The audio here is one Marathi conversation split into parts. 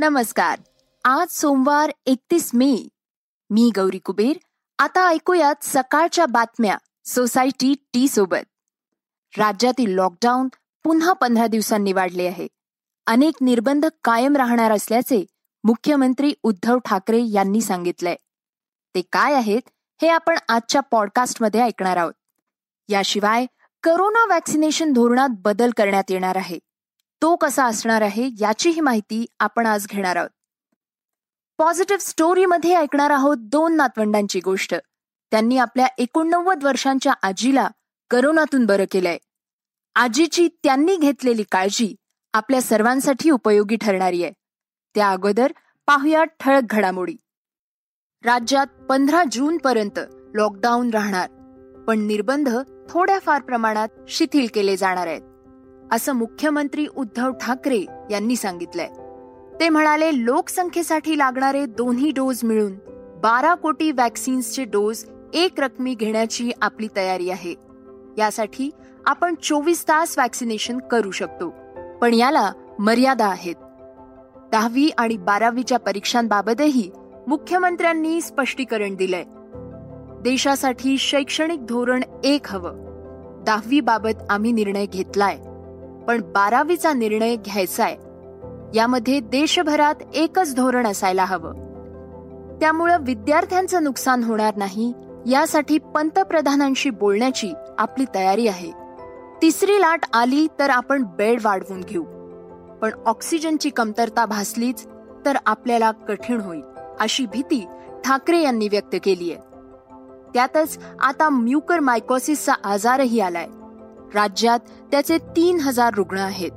नमस्कार. आज सोमवार एकतीस मे. मी गौरी कुबेर. आता ऐकूयात सकाळच्या बातम्या सोसायटी टी सोबत. राज्यातील लॉकडाऊन पुन्हा पंधरा दिवसांनी वाढले आहे. अनेक निर्बंध कायम राहणार असल्याचे मुख्यमंत्री उद्धव ठाकरे यांनी सांगितलंय. ते काय आहेत हे आपण आजच्या पॉडकास्टमध्ये ऐकणार आहोत. याशिवाय करोना व्हॅक्सिनेशन धोरणात बदल करण्यात येणार आहे. तो कसा असणार आहे याचीही माहिती आपण आज घेणार आहोत. पॉझिटिव्ह स्टोरीमध्ये ऐकणार आहोत दोन नातवंडांची गोष्ट. त्यांनी आपल्या एकोणनव्वद वर्षांच्या आजीला करोनातून बरं केलंय. आजीची त्यांनी घेतलेली काळजी आपल्या सर्वांसाठी उपयोगी ठरणारी आहे. त्या अगोदर पाहुया ठळक घडामोडी. राज्यात पंधरा जून पर्यंत लॉकडाऊन राहणार पण निर्बंध थोड्याफार प्रमाणात शिथिल केले जाणार आहेत. असं मुख्यमंत्री उद्धव ठाकरे यांनी सांगितलंय. ते म्हणाले लोकसंख्येसाठी लागणारे दोन्ही डोस मिळून बारा कोटी वॅक्सिन्सचे डोस एक रकमी घेण्याची आपली तयारी आहे. यासाठी आपण चोवीस तास वॅक्सिनेशन करू शकतो पण याला मर्यादा आहेत. दहावी आणि बारावीच्या परीक्षांबाबतही मुख्यमंत्र्यांनी स्पष्टीकरण दिलंय. देशासाठी शैक्षणिक धोरण एक हवं. दहावी बाबत आम्ही निर्णय घेतलाय. पण बारावीचा निर्णय घ्यायचाय. यामध्ये देशभरात एकच धोरण असायला हवं. त्यामुळं विद्यार्थ्यांचं नुकसान होणार नाही यासाठी पंतप्रधानांशी बोलण्याची आपली तयारी आहे. तिसरी लाट आली तर आपण बेड वाढवून घेऊ. पण ऑक्सिजनची कमतरता भासलीच तर आपल्याला कठीण होईल अशी भीती ठाकरे यांनी व्यक्त केली आहे त्यातच आता म्युकर मायकोसिसचा आजारही आलाय. राज्यात त्याचे तीन हजार रुग्ण आहेत.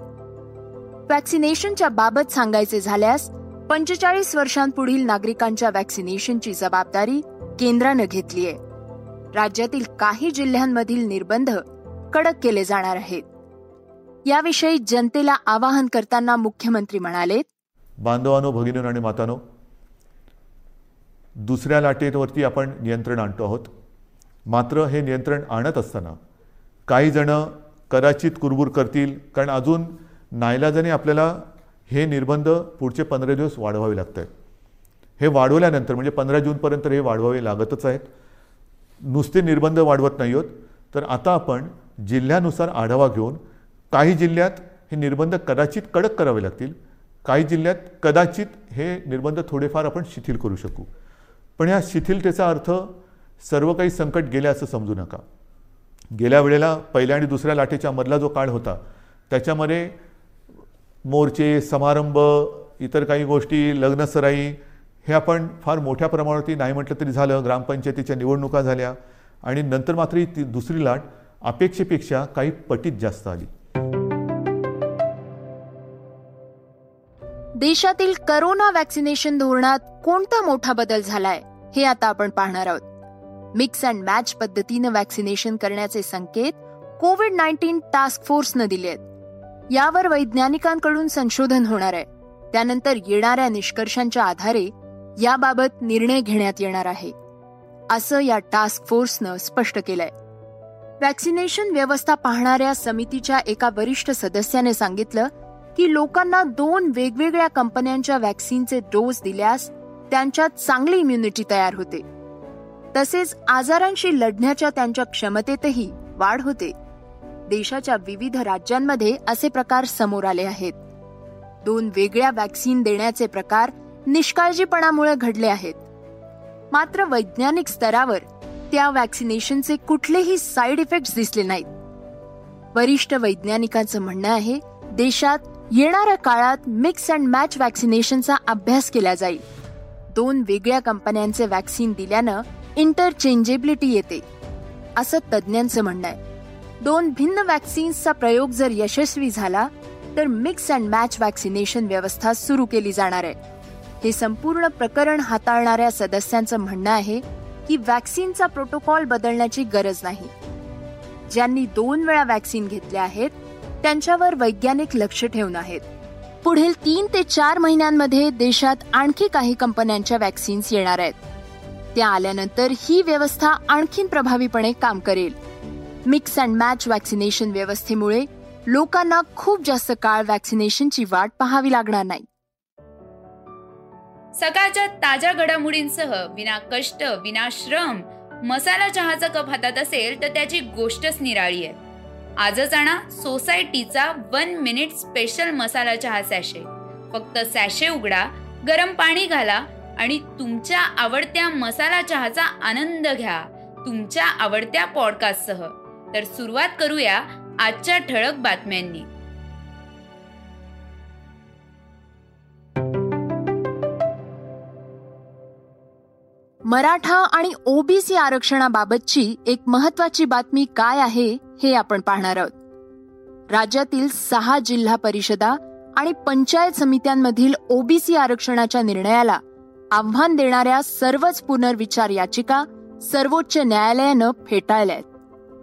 व्हॅक्सिनेशनच्या बाबत सांगायचे झाल्यास पंचेचाळीस वर्षांपुढील नागरिकांच्या वॅक्सिनेशनची जबाबदारी केंद्रानं घेतलीय राज्यातील काही जिल्ह्यांमधील निर्बंध कडक केले जाणार आहेत. याविषयी जनतेला आवाहन करताना मुख्यमंत्री म्हणाले बांधवानो भगिनी आणि मातानो दुसऱ्या लाटेवरती आपण नियंत्रण आणतो आहोत. मात्र हे नियंत्रण आणत असताना काही जणं कदाचित कुरबुर करतील कारण अजून नाईलाजाने आपल्याला हे निर्बंध पुढचे पंधरा दिवस वाढवावे लागत आहेत हे वाढवल्यानंतर म्हणजे पंधरा जूनपर्यंत हे वाढवावे लागतच आहेत. नुसते निर्बंध वाढवत नाही आहोत तर आता आपण जिल्ह्यानुसार आढावा घेऊन काही जिल्ह्यात हे निर्बंध कदाचित कडक करावे लागतील. काही जिल्ह्यात कदाचित हे निर्बंध थोडेफार आपण शिथिल करू शकू. पण या शिथिलतेचा अर्थ सर्व काही संकट गेले असं समजू नका. गेल्या वेळेला पहिल्या आणि दुसऱ्या लाटेच्या मधला जो काळ होता त्याच्यामध्ये मोर्चे समारंभ इतर काही गोष्टी लग्नसराई हे आपण फार मोठ्या प्रमाणावरती नाही म्हटलं तरी झालं ग्रामपंचायतीच्या निवडणुका झाल्या आणि नंतर मात्र ही ती दुसरी लाट अपेक्षेपेक्षा काही पटीत जास्त आली. देशातील करोना वॅक्सिनेशन धोरणात कोणता मोठा बदल झालाय हे आता आपण पाहणार आहोत. मिक्स अँड मॅच पद्धतीनं वॅक्सिनेशन करण्याचे संकेत कोविड नाईन्टीन टास्क फोर्सनं दिले आहेत. यावर वैज्ञानिकांकडून संशोधन होणार आहे. त्यानंतर येणाऱ्या निष्कर्षांच्या आधारे याबाबत निर्णय घेण्यात येणार आहे. असं या टास्क फोर्सनं स्पष्ट केलंय. वॅक्सिनेशन व्यवस्था पाहणाऱ्या समितीच्या एका वरिष्ठ सदस्याने सांगितलं की लोकांना दोन वेगवेगळ्या कंपन्यांच्या वॅक्सिनचे डोस दिल्यास त्यांच्यात चांगली इम्युनिटी तयार होते. तसेच आजारांशी लढण्याच्या त्यांच्या क्षमतेतही वाढ होते. देशाच्या विविध राज्यांमध्ये असे प्रकार समोर आले आहेत. दोन वेगळ्या वॅक्सिन देण्याचे प्रकार निष्काळजीपणामुळे घडले आहेत. मात्र वैज्ञानिक स्तरावर त्या वॅक्सिनेशनचे कुठलेही साईड इफेक्ट दिसले नाहीत. वरिष्ठ वैज्ञानिकांचं म्हणणं आहे देशात येणाऱ्या काळात मिक्स अँड मॅच वॅक्सिनेशनचा अभ्यास केला जाईल. दोन वेगळ्या कंपन्यांचे वॅक्सिन दिल्यानं इंटरचेंजेबिलिटी येते. असं तज्ज्ञांचं म्हणणं आहे. दोन भिन्न वॅक्सिन्सचा प्रयोग जर यशस्वी झाला तर मिक्स अँड मॅच वॅक्सिनेशन व्यवस्था सुरू केली जाणार आहे. हे संपूर्ण प्रकरण हाताळणाऱ्या सदस्यांचं म्हणणं आहे की वॅक्सिनचा प्रोटोकॉल बदलण्याची गरज नाही. ज्यांनी दोन वेळा वॅक्सिन घेतल्या आहेत त्यांच्यावर वैज्ञानिक लक्ष ठेवून आहेत. पुढील तीन ते चार महिन्यांमध्ये देशात आणखी काही कंपन्यांच्या वॅक्सिन्स येणार आहेत. त्या आल्यानंतर ही व्यवस्था आणखीन प्रभावीपणे काम करेल. मिक्स अँड मॅच वॅक्सिनेशन व्यवस्थेमुळे लोकांना खूप जास्त काळ वॅक्सिनेशनची वाट पाहावी लागणार नाही. सकाळच्या ताज्या घडामोडींसह विना कष्ट विना श्रम मसाला चहाचा कप हातात असेल तर त्याची गोष्टच निराळी आहे. आजच आणा सोसायटीचा वन मिनिट स्पेशल मसाला चहा सॅशे फक्त सॅशे उघडा गरम पाणी घाला आणि तुमच्या आवडत्या मसाला चहाचा आनंद घ्या तुमच्या आवडत्या पॉडकास्टसह. तर सुरुवात करूया आजच्या ठळक बातम्यांनी. मराठा आणि ओबीसी आरक्षणाबाबतची एक महत्वाची बातमी काय आहे हे आपण पाहणार आहोत. राज्यातील सहा जिल्हा परिषदा आणि पंचायत समित्यांमधील ओबीसी आरक्षणाच्या निर्णयाला आव्हान देणाऱ्या सर्वच पुनर्विचार याचिका सर्वोच्च न्यायालयानं फेटाळल्यात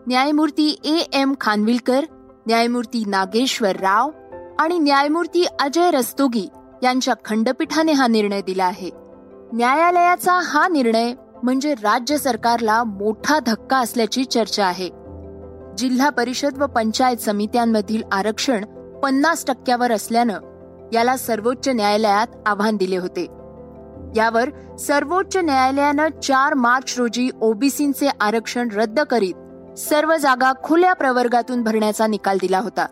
न्यायमूर्ती ए एम खानविलकर न्यायमूर्ती नागेश्वर राव आणि न्यायमूर्ती अजय रस्तोगी यांच्या खंडपीठाने हा निर्णय दिला आहे. न्यायालयाचा हा निर्णय म्हणजे राज्य सरकारला मोठा धक्का असल्याची चर्चा आहे. जिल्हा परिषद व पंचायत समित्यांमधील आरक्षण पन्नास टक्क्यावर असल्यानं याला सर्वोच्च न्यायालयात आव्हान दिले होते. यावर सर्वोच्च न्यायालयानं चार मार्च रोजी ओबीसींचे आरक्षण रद्द करीत सर्व जागा खुल्या प्रवर्गातून भरण्याचा निकाल दिला होता.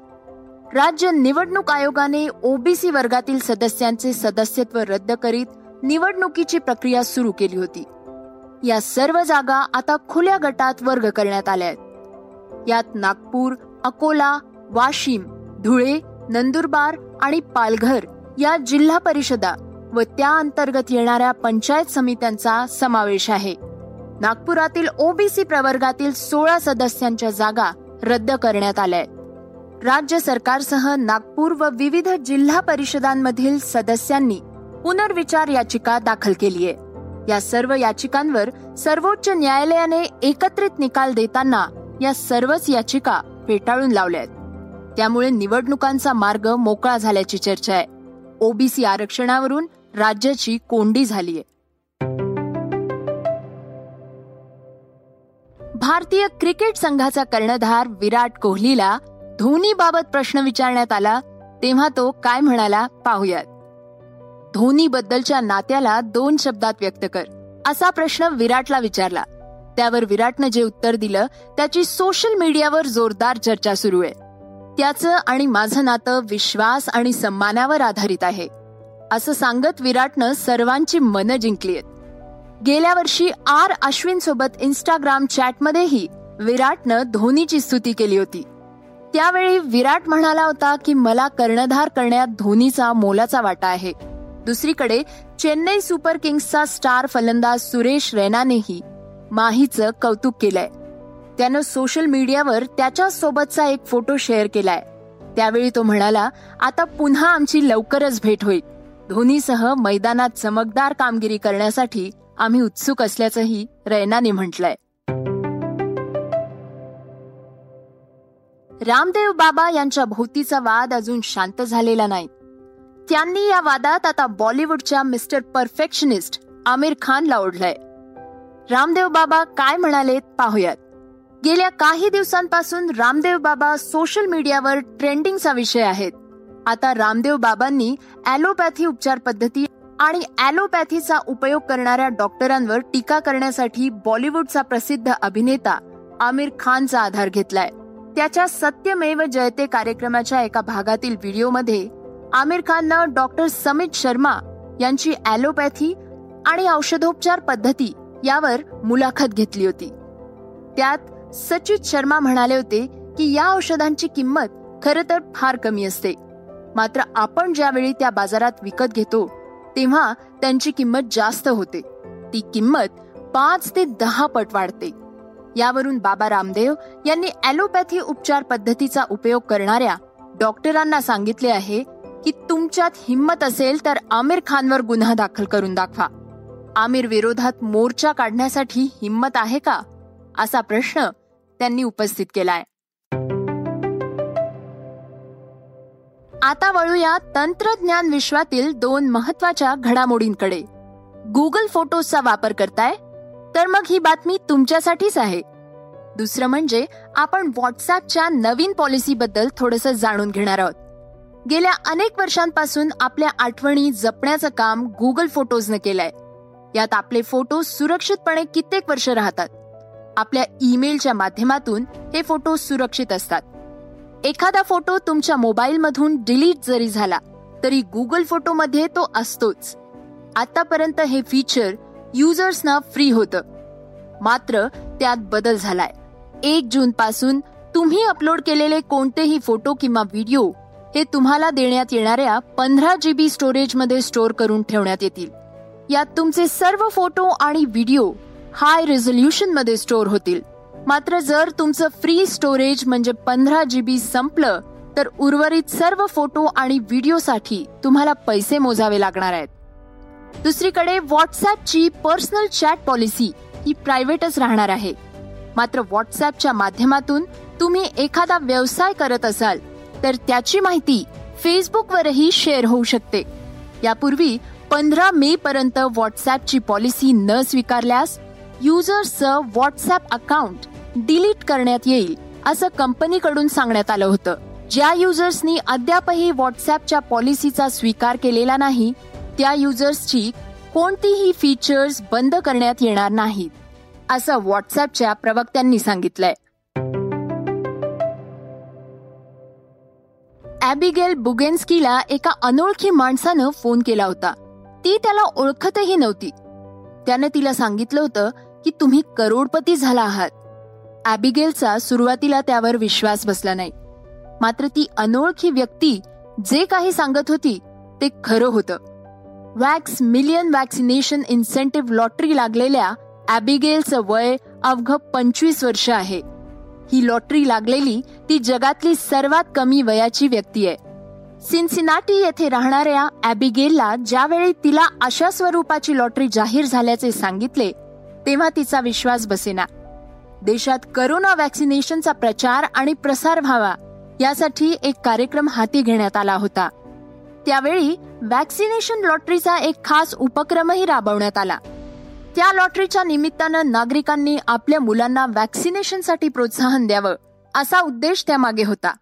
राज्य निवडणूक आयोगाने ओबीसी वर्गातील सदस्यांचे सदस्यत्व रद्द करीत निवडणुकीची प्रक्रिया सुरू केली होती. या सर्व जागा आता खुल्या गटात वर्ग करण्यात आल्या आहेत. यात नागपूर अकोला वाशिम धुळे नंदुरबार आणि पालघर या जिल्हा परिषदा व त्या अंतर्गत येणाऱ्या पंचायत समित्यांचा समावेश आहे. नागपुरातील ओबीसी प्रवर्गातील सोळा सदस्यांच्या जागा रद्द करण्यात आल्या राज्य सरकारसह नागपूर व विविध जिल्हा परिषदांमधील सदस्यांनी पुनर्विचार याचिका दाखल केली आहे. या सर्व याचिकांवर सर्वोच्च न्यायालयाने एकत्रित निकाल देताना या सर्वच याचिका फेटाळून लावल्या आहेत. त्यामुळे निवडणुकांचा मार्ग मोकळा झाल्याची चर्चा आहे. ओबीसी आरक्षणावरून राज्याची कोंडी झालीय. भारतीय क्रिकेट संघाचा कर्णधार विराट कोहलीला धोनीबाबत प्रश्न विचारण्यात आला तेव्हा तो काय म्हणाला पाहुयात. धोनी बद्दलच्या नात्याला दोन शब्दात व्यक्त कर असा प्रश्न विराटला विचारला. त्यावर विराटनं जे उत्तर दिलं त्याची सोशल मीडियावर जोरदार चर्चा सुरू आहे. त्याचं आणि माझं नातं विश्वास आणि सन्मानावर आधारित आहे. असं सांगत विराटनं सर्वांची मनं जिंकली आहेत. गेल्या वर्षी आर अश्विन सोबत इंस्टाग्राम चॅटमध्येही विराटनं धोनीची स्तुती केली होती. त्यावेळी विराट म्हणाला होता की मला कर्णधार करण्यात धोनीचा मोलाचा वाटा आहे. दुसरीकडे चेन्नई सुपर किंग्सचा स्टार फलंदाज सुरेश रैनानेही माहीचं कौतुक केलंय. त्यानं सोशल मीडियावर त्याच्या सोबतचा एक फोटो शेअर केलाय. त्यावेळी तो म्हणाला आता पुन्हा आमची लवकरच भेट होईल. धोनीसह मैदानात चमकदार कामगिरी करण्यासाठी आम्ही उत्सुक असल्याचंही रैनाने म्हटलंय. रामदेव बाबा यांच्या भोवतीचा वाद अजून शांत झालेला नाही. त्यांनी या वादात आता बॉलिवूडच्या मिस्टर परफेक्शनिस्ट आमिर खानला ओढलंय. रामदेव बाबा काय म्हणालेत पाहूयात. गेल्या काही दिवसांपासून रामदेव बाबा सोशल मीडियावर ट्रेंडिंगचा विषय आहेत. आता रामदेव बाबांनी ॲलोपॅथी उपचार पद्धती आणि ॲलोपॅथीचा उपयोग करणाऱ्या डॉक्टरांवर टीका करण्यासाठी बॉलिवूडचा प्रसिद्ध अभिनेता आमिर खानचा आधार घेतलाय. त्याच्या सत्यमेव जयते कार्यक्रमाच्या एका भागातील व्हिडिओमध्ये आमिर खाननं डॉक्टर समित शर्मा यांची ॲलोपॅथी आणि औषधोपचार पद्धती यावर मुलाखत घेतली होती. त्यात सचित शर्मा म्हणाले होते की या औषधांची किंमत खरं तर फार कमी असते. मात्र आपण ज्यावेळी त्या बाजारात विकत घेतो तेव्हा त्यांची किंमत जास्त होते. ती किंमत पाच ते दहा पट वाढते. यावरून बाबा रामदेव यांनी ॲलोपॅथी उपचार पद्धतीचा उपयोग करणाऱ्या डॉक्टरांना सांगितले आहे की तुमच्यात हिंमत असेल तर आमिर खानवर गुन्हा दाखल करून दाखवा. आमिर विरोधात मोर्चा काढण्यासाठी हिंमत आहे का? असा प्रश्न त्यांनी उपस्थित केलाय. आता वळूया तंत्रज्ञान विश्वातील दोन महत्त्वाच्या घडामोडींकडे. गुगल फोटोजचा वापर करताय? तर मग ही बातमी तुमच्यासाठीच आहे. दुसरं म्हणजे आपण व्हॉट्सअपच्या नवीन पॉलिसीबद्दल थोडंसं जाणून घेणार आहोत. गेल्या अनेक वर्षांपासून आपल्या आठवणी जपण्याचं काम गुगल फोटोजनं केलंय. यात आपले फोटो सुरक्षितपणे कित्येक वर्ष राहतात. आपल्या ईमेलच्या माध्यमातून हे फोटो सुरक्षित असतात. एखादा फोटो तुमच्या मोबाईलमधून डिलीट जरी झाला तरी गुगल फोटोमध्ये तो असतोच. आतापर्यंत हे फीचर युजर्सना फ्री होतं. मात्र त्यात बदल झालाय. एक जून पासून तुम्ही अपलोड केलेले कोणतेही फोटो किंवा व्हिडिओ हे तुम्हाला देण्यात येणाऱ्या पंधरा जीबी स्टोरेजमध्ये स्टोअर करून ठेवण्यात येतील. यात तुमचे सर्व फोटो आणि व्हिडिओ हाय रेझोल्युशनमध्ये स्टोअर होतील. मात्र जर तुमचं फ्री स्टोरेज म्हणजे पंधरा जी बी संपलं तर उर्वरित सर्व फोटो आणि व्हिडिओसाठी तुम्हाला पैसे मोजावे लागणार आहेत. दुसरीकडे व्हॉट्सॲपची पर्सनल चॅट पॉलिसी ही प्रायव्हेटच राहणार आहे. मात्र व्हॉट्सॲपच्या माध्यमातून तुम्ही एखादा व्यवसाय करत असाल तर त्याची माहिती फेसबुकवरही शेअर होऊ शकते. यापूर्वी पंधरा मे पर्यंत व्हॉट्सॲपची पॉलिसी न स्वीकारल्यास युजर्सचं व्हॉट्सॲप अकाउंट डिलीट करण्यात येईल असं कंपनीकडून सांगण्यात आलं होतं. ज्या युजर्सनी अद्यापही व्हॉट्सॲपच्या पॉलिसीचा स्वीकार केलेला नाही त्या युजर्सची कोणतीही फीचर्स बंद करण्यात येणार नाहीत असं व्हॉट्सॲपच्या प्रवक्त्यांनी सांगितलंय. ॲबिगेल बुगेन्स्कीला एका अनोळखी माणसानं फोन केला होता. ती त्याला ओळखतही नव्हती. त्यानं तिला सांगितलं होतं की तुम्ही करोडपती झाला आहात. ॲबिगेलचा सुरुवातीला त्यावर विश्वास बसला नाही. मात्र ती अनोळखी व्यक्ती जे काही सांगत होती ते खरं होतं. Vax million vaccination incentive lottery लागलेल्या ॲबिगेलचं वय अवघ पंचवीस वर्ष आहे. ही लॉटरी लागलेली ती जगातली सर्वात कमी वयाची व्यक्ती आहे. सिन्सिनाटी येथे राहणाऱ्या ॲबिगेलला ज्यावेळी तिला अशा स्वरूपाची लॉटरी जाहीर झाल्याचे सांगितले तेव्हा तिचा विश्वास बसेना. देशात करोना वॅक्सिनेशनचा प्रचार आणि प्रसार व्हावा यासाठी एक कार्यक्रम हाती घेण्यात आला होता. त्यावेळी व्हॅक्सिनेशन लॉटरीचा एक खास उपक्रमही राबवण्यात आला. त्या लॉटरीच्या निमित्तानं नागरिकांनी आपल्या मुलांना व्हॅक्सिनेशनसाठी प्रोत्साहन द्यावं असा उद्देश त्यामागे होता.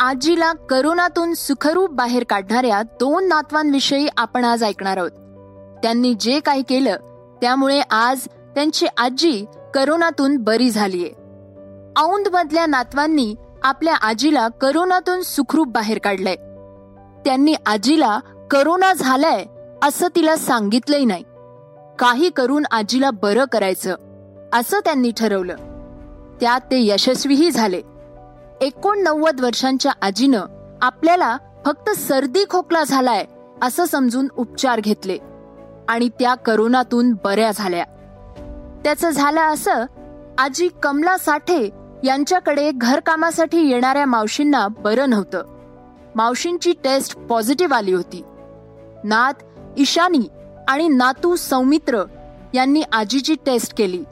आजीला करोनातून सुखरूप बाहेर काढणाऱ्या दोन नातवांविषयी आपण आज ऐकणार आहोत. त्यांनी जे काही केलं त्यामुळे आज त्यांची आजी करोनातून बरी झालीये. औंध मधल्या नातवांनी आपल्या आजीला करोनातून सुखरूप बाहेर काढलंय. त्यांनी आजीला करोना झालाय असं तिला सांगितलंही नाही. काही करून आजीला बरं करायचं असं त्यांनी ठरवलं. त्यात ते यशस्वीही झाले. एकोणनव्वद वर्षांच्या आजीनं आपल्याला फक्त सर्दी खोकला झालाय असं समजून उपचार घेतले. आणि त्या करोनातून बऱ्या झाल्या. त्याचं झालं असं आजी कमला साठे यांच्याकडे घरकामासाठी येणाऱ्या मावशींना बरं नव्हतं. मावशींची टेस्ट पॉझिटिव्ह आली होती. नात ईशानी आणि नातू सौमित्र यांनी आजीची टेस्ट केली.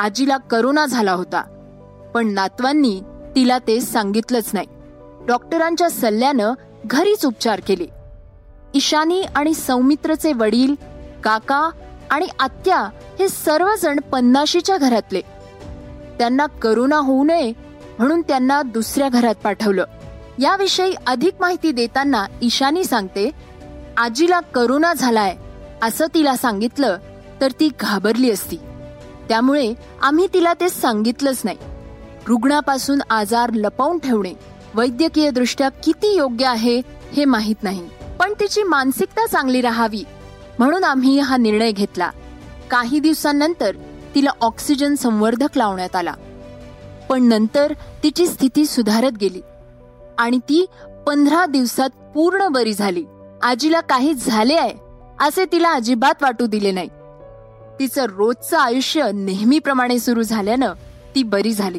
आजीला करोना झाला होता. पण नातवांनी तिला ते सांगितलंच नाही. डॉक्टरांच्या सल्ल्यानं घरीच उपचार केले. ईशानी आणि सौमित्रचे वडील काका आणि आत्या हे सर्वजण पन्नाशीच्या घरातले. त्यांना करोना होऊ नये म्हणून त्यांना दुसऱ्या घरात पाठवलं. याविषयी अधिक माहिती देताना ईशानी सांगते आजीला करोना झालाय असं तिला सांगितलं तर ती घाबरली असती. त्यामुळे आम्ही तिला ते सांगितलंच नाही. रुग्णापासून आजार लपवून ठेवणे वैद्यकीय दृष्ट्या किती योग्य आहे हे माहीत नाही. पण तिची मानसिकता चांगली राहावी म्हणून आम्ही हा निर्णय घेतला. काही दिवसांनंतर तिला ऑक्सिजन संवर्धक लावण्यात आला. पण नंतर तिची स्थिती सुधारत गेली आणि ती पंधरा दिवसात पूर्ण बरी झाली. आजीला काही झाले आहे असे तिला अजिबात वाटू दिले नाही. तिचं रोजचं आयुष्य नेहमीप्रमाणे सुरू झाल्यानं ती बरी झाली.